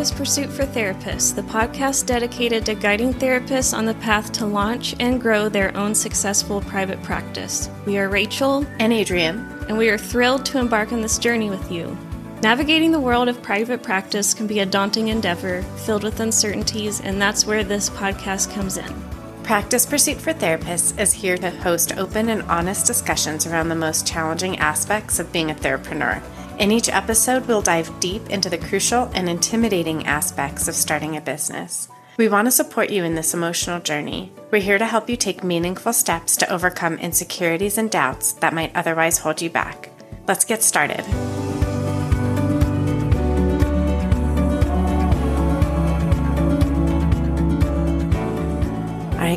Practice Pursuit for Therapists, the podcast dedicated to guiding therapists on the path to launch and grow their own successful private practice. We are Rachel and Adrienne, and we are thrilled to embark on this journey with you. Navigating the world of private practice can be a daunting endeavor filled with uncertainties, and that's where this podcast comes in. Practice Pursuit for Therapists is here to host open and honest discussions around the most challenging aspects of being a therapreneur in each episode, we'll dive deep into the crucial and intimidating aspects of starting a business. We want to support you in this emotional journey. We're here to help you take meaningful steps to overcome insecurities and doubts that might otherwise hold you back. Let's get started.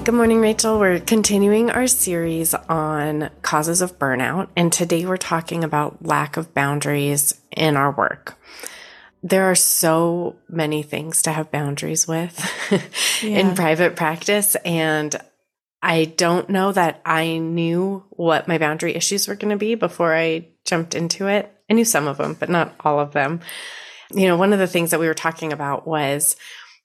Good morning, Rachel. We're continuing our series on causes of burnout, and today we're talking about lack of boundaries in our work. There are so many things to have boundaries with yeah. in private practice, and I don't know that I knew what my boundary issues were going to be before I jumped into it. I knew some of them, but not all of them. You know, one of the things that we were talking about was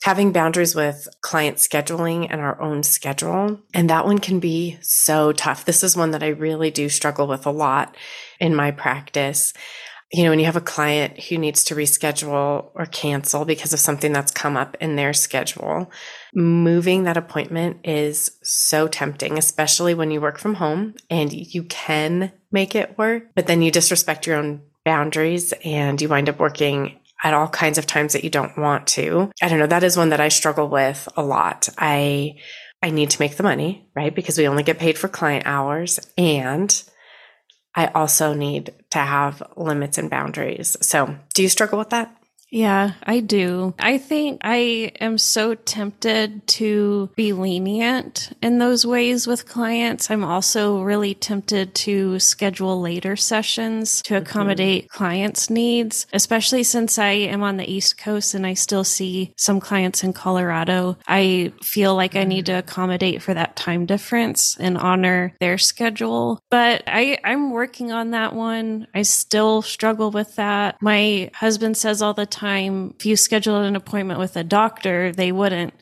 having boundaries with client scheduling and our own schedule. And that one can be so tough. This is one that I really do struggle with a lot in my practice. You know, when you have a client who needs to reschedule or cancel because of something that's come up in their schedule, moving that appointment is so tempting, especially when you work from home and you can make it work, but then you disrespect your own boundaries and you wind up working at all kinds of times that you don't want to. I don't know. That is one that I struggle with a lot. I, I need to make the money, right? Because we only get paid for client hours and I also need to have limits and boundaries. So do you struggle with that? Yeah, I do. I think I am so tempted to be lenient in those ways with clients. I'm also really tempted to schedule later sessions to mm-hmm. accommodate mm-hmm. clients' needs, especially since I am on the East Coast and I still see some clients in Colorado. I feel like I need to mm-hmm. accommodate for that time difference and honor their schedule. But I, I'm working on that one. I still struggle with that. My husband says all the time, time, if you scheduled an appointment with a doctor, they wouldn't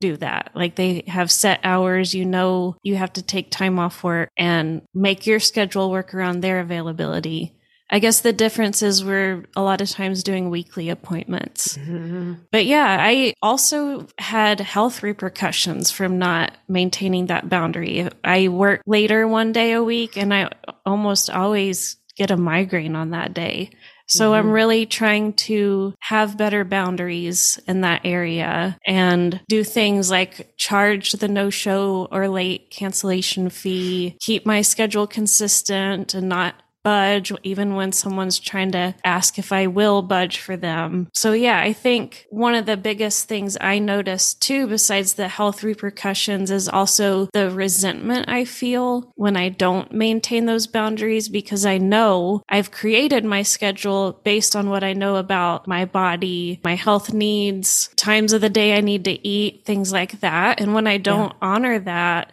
do that. Like they have set hours, you know, you have to take time off work and make your schedule work around their availability. I guess the difference is we're a lot of times doing weekly appointments. Mm-hmm. But yeah, I also had health repercussions from not maintaining that boundary. I work later one day a week and I almost always get a migraine on that day. So mm-hmm. I'm really trying to have better boundaries in that area and do things like charge the no show or late cancellation fee, keep my schedule consistent and not budge, even when someone's trying to ask if I will budge for them. So, yeah, I think one of the biggest things I noticed too, besides the health repercussions, is also the resentment I feel when I don't maintain those boundaries because I know I've created my schedule based on what I know about my body, my health needs, times of the day I need to eat, things like that. And when I don't yeah. honor that,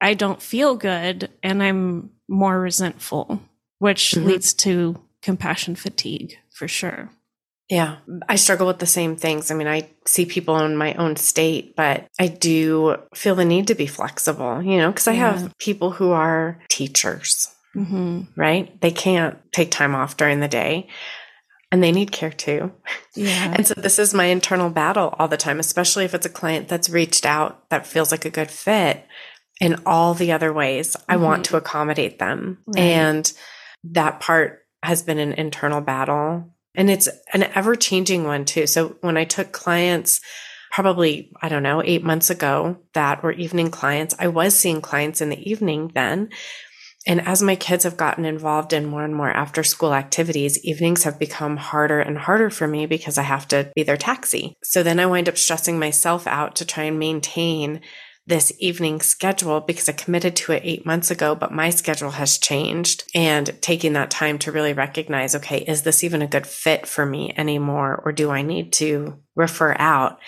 I don't feel good and I'm more resentful which mm-hmm. leads to compassion fatigue for sure. Yeah, I struggle with the same things. I mean, I see people in my own state, but I do feel the need to be flexible, you know, because I yeah. have people who are teachers, mm-hmm. right? They can't take time off during the day and they need care too. Yeah. And so this is my internal battle all the time, especially if it's a client that's reached out that feels like a good fit in all the other ways. Mm-hmm. I want mm-hmm. to accommodate them. Right. And that part has been an internal battle and it's an ever changing one too. So when I took clients, probably, I don't know, eight months ago that were evening clients, I was seeing clients in the evening then. And as my kids have gotten involved in more and more after school activities, evenings have become harder and harder for me because I have to be their taxi. So then I wind up stressing myself out to try and maintain this evening schedule because I committed to it eight months ago, but my schedule has changed and taking that time to really recognize, okay, is this even a good fit for me anymore? Or do I need to refer out?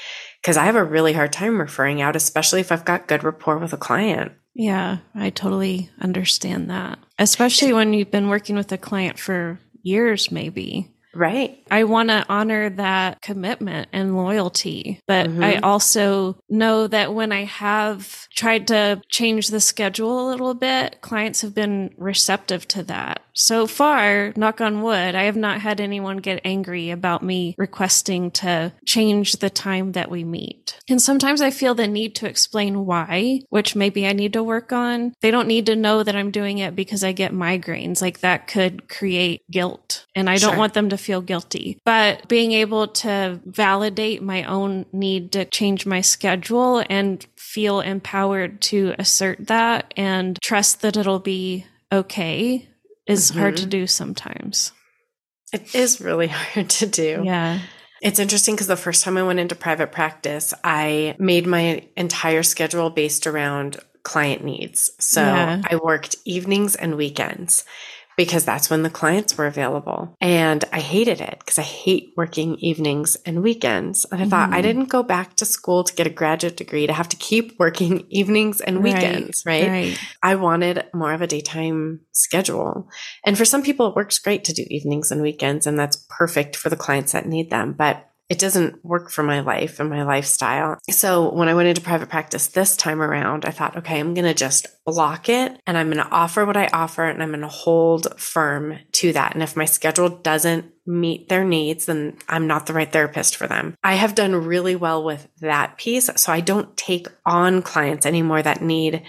Cause I have a really hard time referring out, especially if I've got good rapport with a client. Yeah, I totally understand that. Especially when you've been working with a client for years, maybe. Right. I want to honor that commitment and loyalty. But mm-hmm. I also know that when I have tried to change the schedule a little bit, clients have been receptive to that. So far, knock on wood, I have not had anyone get angry about me requesting to change the time that we meet. And sometimes I feel the need to explain why, which maybe I need to work on. They don't need to know that I'm doing it because I get migraines. Like that could create guilt. And I don't want them to feel guilty. But being able to validate my own need to change my schedule and feel empowered to assert that and trust that it'll be okay is mm-hmm. hard to do sometimes. It is really hard to do. Yeah. It's interesting because the first time I went into private practice, I made my entire schedule based around client needs. So yeah. I worked evenings and weekends because that's when the clients were available. And I hated it because I hate working evenings and weekends. And I mm-hmm. thought I mm-hmm. didn't go back to school to get a graduate degree to have to keep working evenings and weekends, right? right? right. I wanted more of a daytime schedule. And for some people, it works great to do evenings and weekends, and that's perfect for the clients that need them. But it doesn't work for my life and my lifestyle. So when I went into private practice this time around, I thought, okay, I'm going to just block it and I'm going to offer what I offer and I'm going to hold firm to that. And if my schedule doesn't meet their needs, then I'm not the right therapist for them. I have done really well with that piece. So I don't take on clients anymore that need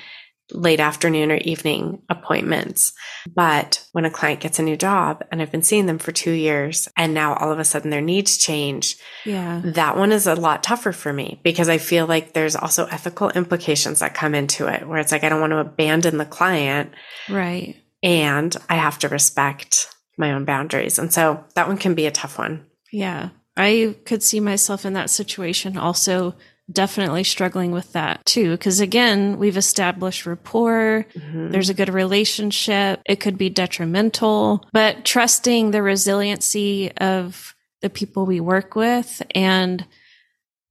late afternoon or evening appointments. But when a client gets a new job and I've been seeing them for two years and now all of a sudden their needs change. Yeah. That one is a lot tougher for me because I feel like there's also ethical implications that come into it where it's like, I don't want to abandon the client. Right. And I have to respect my own boundaries. And so that one can be a tough one. Yeah. I could see myself in that situation also definitely struggling with that too. Because again, we've established rapport. Mm-hmm. There's a good relationship. It could be detrimental, but trusting the resiliency of the people we work with and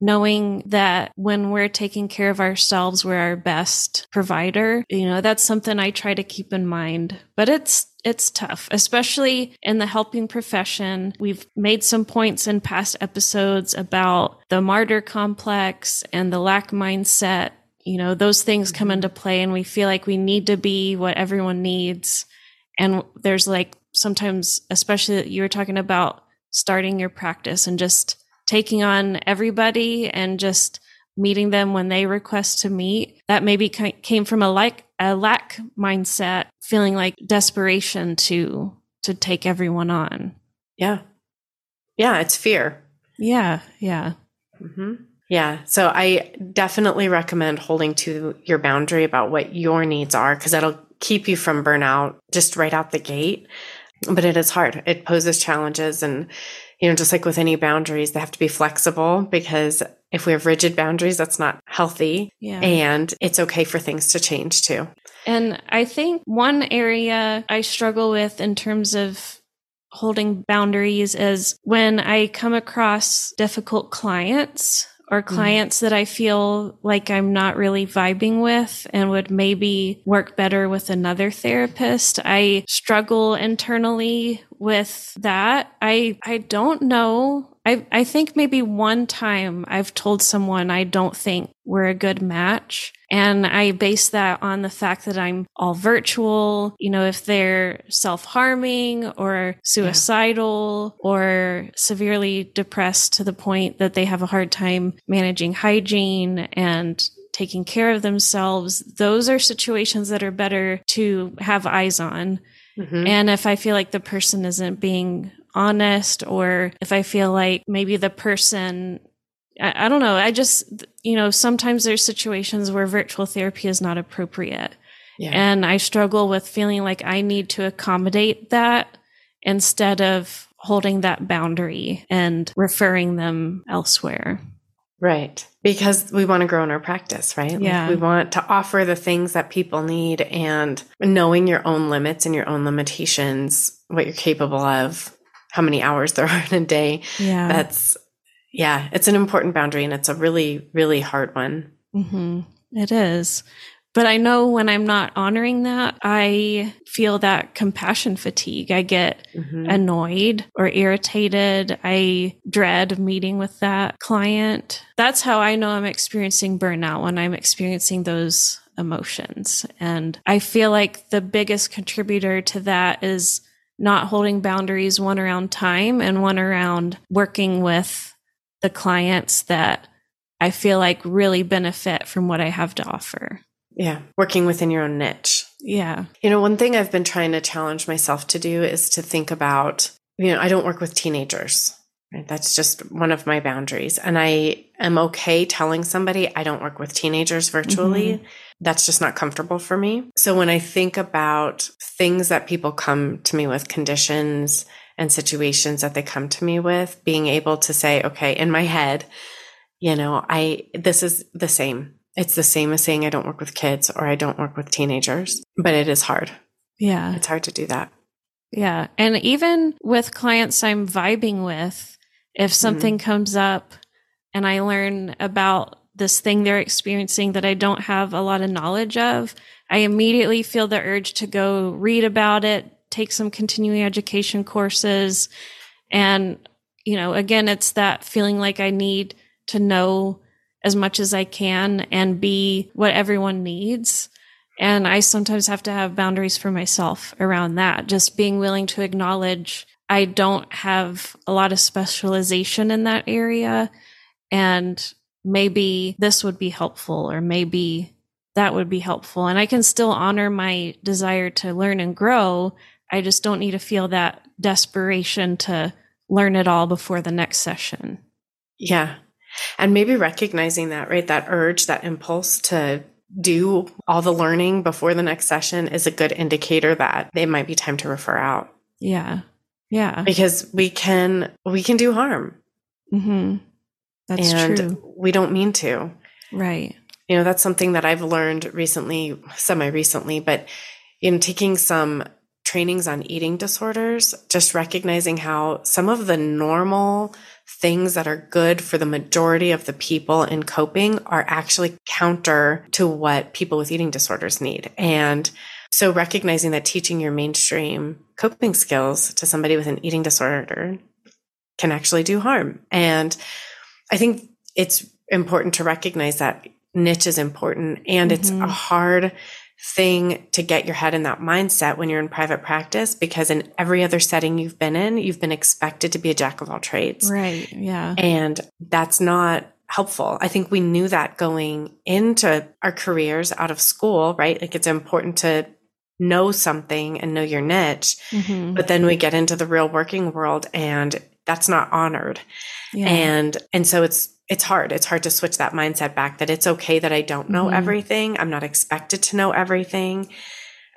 knowing that when we're taking care of ourselves, we're our best provider. You know, that's something I try to keep in mind, but it's it's tough, especially in the helping profession. We've made some points in past episodes about the martyr complex and the lack mindset. You know, those things come mm-hmm. into play and we feel like we need to be what everyone needs. And there's like sometimes, especially you were talking about starting your practice and just taking on everybody and just meeting them when they request to meet. That maybe came from a like a lack mindset, feeling like desperation to to take everyone on. Yeah, yeah, it's fear. Yeah, yeah, mm-hmm. yeah. So I definitely recommend holding to your boundary about what your needs are because that'll keep you from burnout just right out the gate. But it is hard. It poses challenges and you know, just like with any boundaries, they have to be flexible because if we have rigid boundaries, that's not healthy. Yeah. And it's okay for things to change too. And I think one area I struggle with in terms of holding boundaries is when I come across difficult clients or mm-hmm. clients mm. that I feel like I'm not really vibing with and would maybe work better with another therapist. I struggle internally with that. I I don't know. I I think maybe one time I've told someone I don't think we're a good match. And I base that on the fact that I'm all virtual. You know, if they're self harming or suicidal yeah. or severely depressed to the point that they have a hard time managing hygiene and taking care of themselves, those are situations that are better to have eyes on Mm-hmm. And if I feel like the person isn't being honest, or if I feel like maybe the person, I, I don't know, I just, you know, sometimes there's situations where virtual therapy is not appropriate. Yeah. And I struggle with feeling like I need to accommodate that instead of holding that boundary and referring them elsewhere. Right. Because we want to grow in our practice, right? Yeah. Like we want to offer the things that people need and knowing your own limits and your own limitations, what you're capable of, how many hours there are in a day. Yeah. That's, yeah, it's an important boundary and it's a really, really hard one. Mm-hmm. It is. But I know when I'm not honoring that, I feel that compassion fatigue. I get mm-hmm. annoyed or irritated. I dread meeting with that client. That's how I know I'm experiencing burnout when I'm experiencing those emotions. And I feel like the biggest contributor to that is not holding boundaries, one around time and one around working with the clients that I feel like really benefit from what I have to offer. Yeah, working within your own niche. Yeah. You know, one thing I've been trying to challenge myself to do is to think about, you know, I don't work with teenagers. That's just one of my boundaries. And I am okay telling somebody I don't work with teenagers virtually. Mm-hmm. That's just not comfortable for me. So when I think about things that people come to me with, conditions and situations that they come to me with, being able to say, okay, in my head, you know, I, this is the same. It's the same as saying I don't work with kids or I don't work with teenagers, but it is hard. Yeah. It's hard to do that. Yeah. And even with clients I'm vibing with, if something mm-hmm. comes up and I learn about this thing they're experiencing that I don't have a lot of knowledge of, I immediately feel the urge to go read about it, take some continuing education courses. And, you know, again, it's that feeling like I need to know as much as I can and be what everyone needs. And I sometimes have to have boundaries for myself around that, just being willing to acknowledge I don't have a lot of specialization in that area. And maybe this would be helpful, or maybe that would be helpful. And I can still honor my desire to learn and grow. I just don't need to feel that desperation to learn it all before the next session. Yeah. And maybe recognizing that, right? That urge, that impulse to do all the learning before the next session is a good indicator that it might be time to refer out. Yeah. Yeah. Because we can we can do harm. Mm-hmm. That's and true. We don't mean to. Right. You know, that's something that I've learned recently, semi recently, but in taking some trainings on eating disorders, just recognizing how some of the normal things that are good for the majority of the people in coping are actually counter to what people with eating disorders need. And so recognizing that teaching your mainstream coping skills to somebody with an eating disorder can actually do harm. And I think it's important to recognize that niche is important and mm-hmm. it's a mm-hmm. hard thing to get your head in that mindset when you're in private practice because in every other setting you've been in, you've been expected to be a jack of all trades. Right. Yeah. And that's not helpful. I think we knew that going into our careers out of school, right? Like it's important to know something and know your niche. Mm-hmm. But then we get into the real working world and that's not honored. Yeah. And and so it's it's hard. It's hard to switch that mindset back that it's okay that I don't know mm-hmm. everything. I'm not expected to know everything.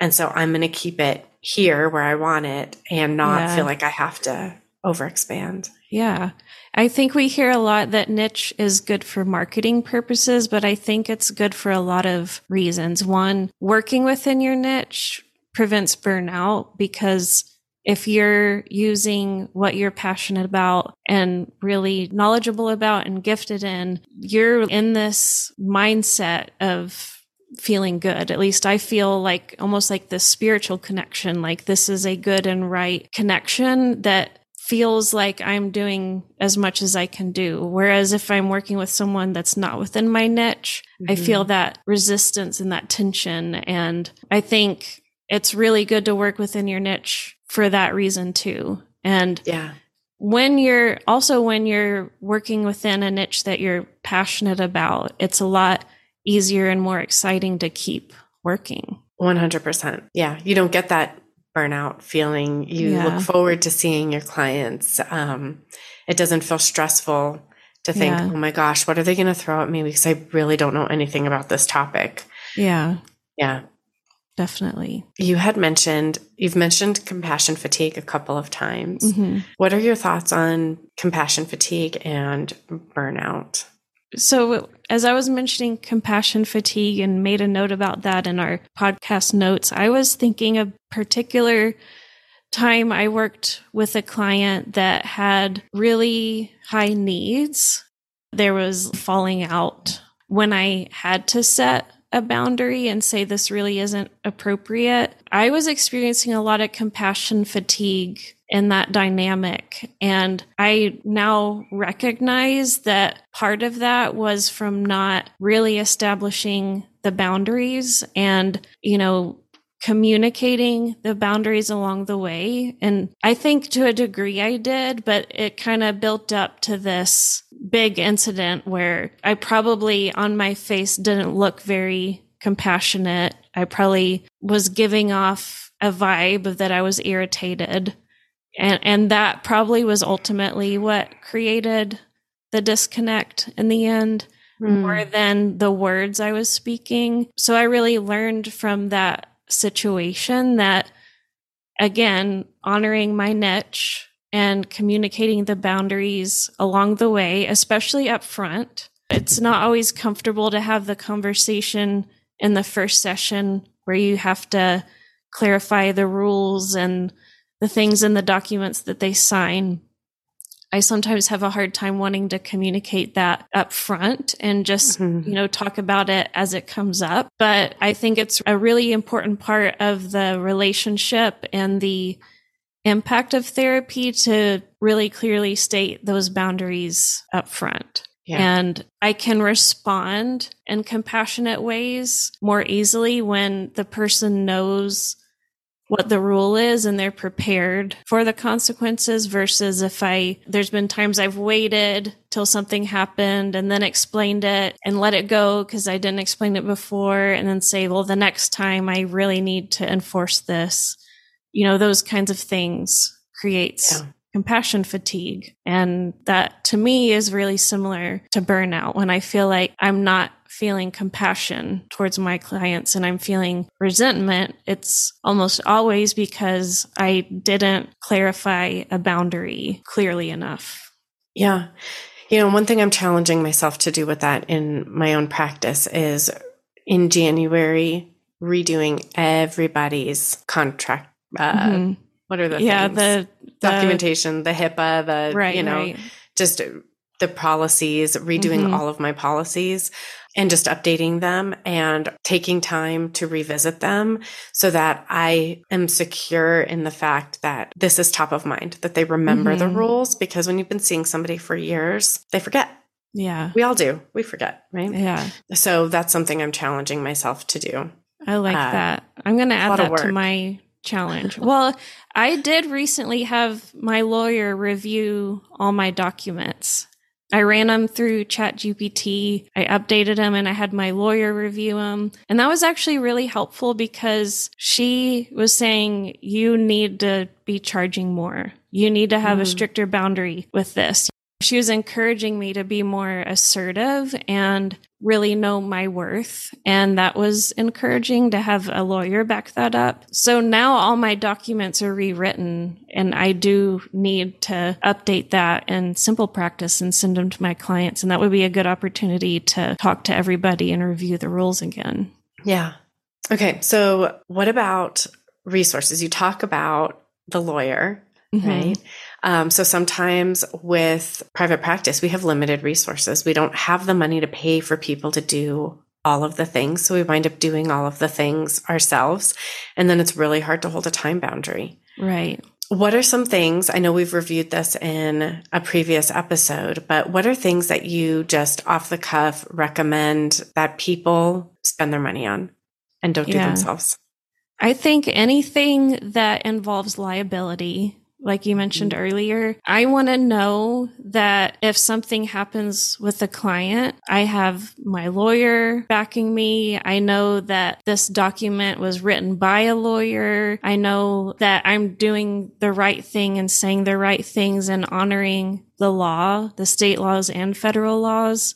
And so I'm going to keep it here where I want it and not yeah. feel like I have to overexpand. Yeah. I think we hear a lot that niche is good for marketing purposes, but I think it's good for a lot of reasons. One, working within your niche prevents burnout because if you're using what you're passionate about and really knowledgeable about and gifted in, you're in this mindset of feeling good. At least I feel like almost like this spiritual connection, like this is a good and right connection that feels like I'm doing as much as I can do. Whereas if I'm working with someone that's not within my niche, mm-hmm. I feel that resistance and that tension. And I think it's really good to work within your niche for that reason too. And yeah. When you're also when you're working within a niche that you're passionate about, it's a lot easier and more exciting to keep working. 100%. Yeah. You don't get that burnout feeling. You yeah. look forward to seeing your clients. Um, it doesn't feel stressful to think, yeah. oh my gosh, what are they going to throw at me? Because I really don't know anything about this topic. Yeah. Yeah. Definitely. You had mentioned, you've mentioned compassion fatigue a couple of times. Mm-hmm. What are your thoughts on compassion fatigue and burnout? So, as I was mentioning compassion fatigue and made a note about that in our podcast notes, I was thinking a particular time I worked with a client that had really high needs. There was falling out when I had to set a boundary and say this really isn't appropriate. I was experiencing a lot of compassion fatigue in that dynamic. And I now recognize that part of that was from not really establishing the boundaries and, you know, communicating the boundaries along the way. And I think to a degree I did, but it kind of built up to this big incident where I probably on my face didn't look very compassionate. I probably was giving off a vibe that I was irritated. And and that probably was ultimately what created the disconnect in the end mm. more than the words I was speaking. So I really learned from that situation that again, honoring my niche and communicating the boundaries along the way, especially up front. It's not always comfortable to have the conversation in the first session where you have to clarify the rules and the things in the documents that they sign. I sometimes have a hard time wanting to communicate that up front and just, mm-hmm. you know, talk about it as it comes up. But I think it's a really important part of the relationship and the impact of therapy to really clearly state those boundaries up front. Yeah. And I can respond in compassionate ways more easily when the person knows what the rule is and they're prepared for the consequences versus if I, there's been times I've waited till something happened and then explained it and let it go because I didn't explain it before and then say, well, the next time I really need to enforce this you know, those kinds of things creates yeah. compassion fatigue. And that to me is really similar to burnout when I feel like I'm not feeling compassion towards my clients and I'm feeling resentment, it's almost always because I didn't clarify a boundary clearly enough. Yeah. You know, one thing I'm challenging myself to do with that in my own practice is in January redoing everybody's contract uh, mm-hmm. what are the yeah things? the, the documentation, the HIPAA, the right, you know, right. just the policies, redoing mm-hmm. all of my policies and just updating them and taking time to revisit them so that I am secure in the fact that this is top of mind, that they remember mm-hmm. the rules. Because when you've been seeing somebody for years, they forget. Yeah. We all do. We forget, right? Yeah. So that's something I'm challenging myself to do. I like uh, that. I'm going to add that to my challenge. Well, I did recently have my lawyer review all my documents. I ran them through ChatGPT. I updated them and I had my lawyer review them. And that was actually really helpful because she was saying, you need to be charging more. You need to have mm. a stricter boundary with this. She was encouraging me to be more assertive and really know my worth. And that was encouraging to have a lawyer back that up. So now all my documents are rewritten and I do need to update that in SimplePractice and send them to my clients. And that would be a good opportunity to talk to everybody and review the rules again. Yeah. Okay. So what about resources? You talk about the lawyer, mm-hmm. right? Um, so sometimes with private practice, we have limited resources. We don't have the money to pay for people to do all of the things. So we wind up doing all of the things ourselves. And then it's really hard to hold a time boundary. Right. What are some things? I know we've reviewed this in a previous episode, but what are things that you just off the cuff recommend that people spend their money on and don't yeah. do themselves? I think anything that involves liability like you mentioned earlier. I want to know that if something happens with a client, I have my lawyer backing me. I know that this document was written by a lawyer. I know that I'm doing the right thing and saying the right things and honoring the law, the state laws and federal laws.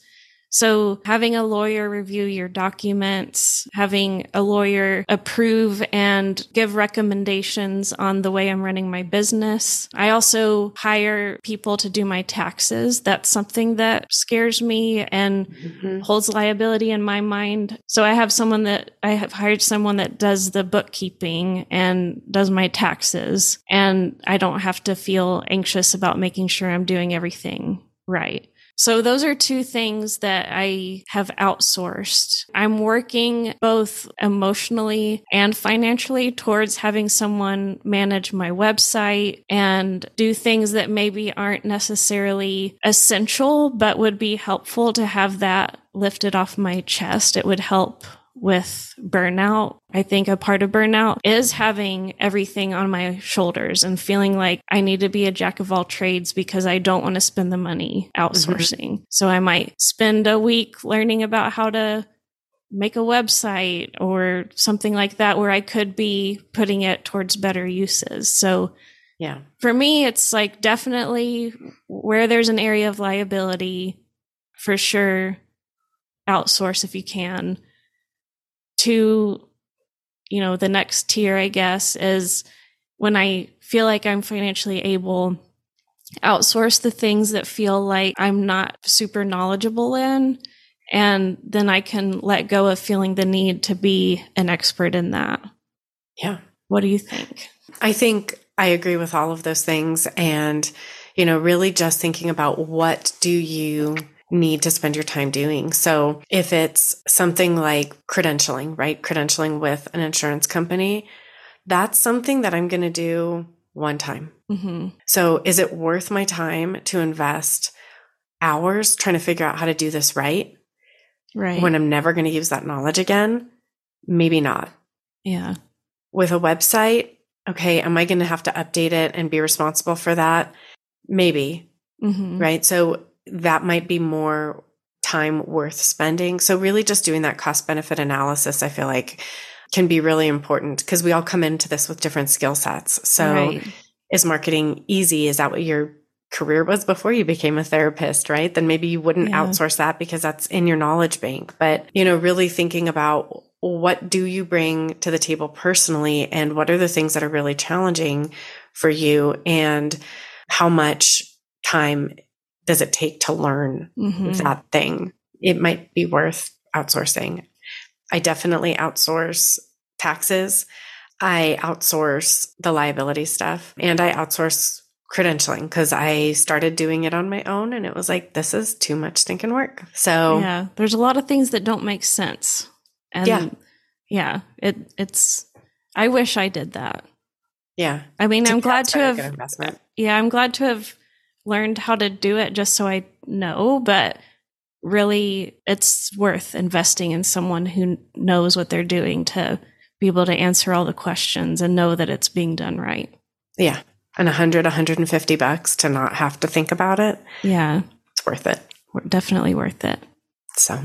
So having a lawyer review your documents, having a lawyer approve and give recommendations on the way I'm running my business. I also hire people to do my taxes. That's something that scares me and mm-hmm. holds liability in my mind. So I have someone that I have hired someone that does the bookkeeping and does my taxes. And I don't have to feel anxious about making sure I'm doing everything right. So those are two things that I have outsourced. I'm working both emotionally and financially towards having someone manage my website and do things that maybe aren't necessarily essential, but would be helpful to have that lifted off my chest. It would help with burnout. I think a part of burnout is having everything on my shoulders and feeling like I need to be a jack of all trades because I don't want to spend the money outsourcing. Mm-hmm. So I might spend a week learning about how to make a website or something like that where I could be putting it towards better uses. So yeah. For me, it's like definitely where there's an area of liability, for sure, outsource if you can to, you know, the next tier, I guess, is when I feel like I'm financially able, outsource the things that feel like I'm not super knowledgeable in. And then I can let go of feeling the need to be an expert in that. Yeah. What do you think? I think I agree with all of those things. And, you know, really just thinking about what do you need to spend your time doing. So if it's something like credentialing, right? Credentialing with an insurance company, that's something that I'm going to do one time. Mm-hmm. So is it worth my time to invest hours trying to figure out how to do this right? Right. When I'm never going to use that knowledge again? Maybe not. Yeah. With a website, okay, am I going to have to update it and be responsible for that? Maybe. Mm-hmm. Right. So that might be more time worth spending. So really just doing that cost benefit analysis, I feel like can be really important because we all come into this with different skill sets. So right. is marketing easy? Is that what your career was before you became a therapist, right? Then maybe you wouldn't yeah. outsource that because that's in your knowledge bank. But, you know, really thinking about what do you bring to the table personally and what are the things that are really challenging for you and how much time does it take to learn mm-hmm. that thing? It might be worth outsourcing. I definitely outsource taxes. I outsource the liability stuff and I outsource credentialing because I started doing it on my own and it was like, this is too much stinking work. So, yeah, there's a lot of things that don't make sense. And yeah, yeah it, it's, I wish I did that. Yeah. I mean, I'm glad to have, yeah, I'm glad to have learned how to do it just so I know, but really it's worth investing in someone who knows what they're doing to be able to answer all the questions and know that it's being done right. Yeah. And 100, 150 bucks to not have to think about it. Yeah. It's worth it. Definitely worth it. So,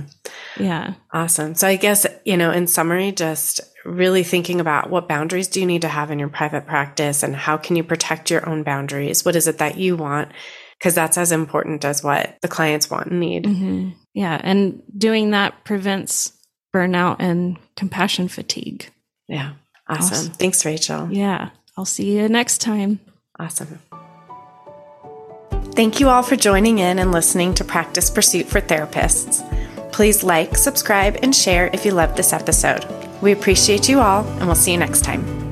yeah. Awesome. So, I guess, you know, in summary, just really thinking about what boundaries do you need to have in your private practice and how can you protect your own boundaries? What is it that you want? Because that's as important as what the clients want and need. Mm-hmm. Yeah. And doing that prevents burnout and compassion fatigue. Yeah. Awesome. awesome. Thanks, Rachel. Yeah. I'll see you next time. Awesome. Thank you all for joining in and listening to Practice Pursuit for Therapists. Please like, subscribe, and share if you loved this episode. We appreciate you all, and we'll see you next time.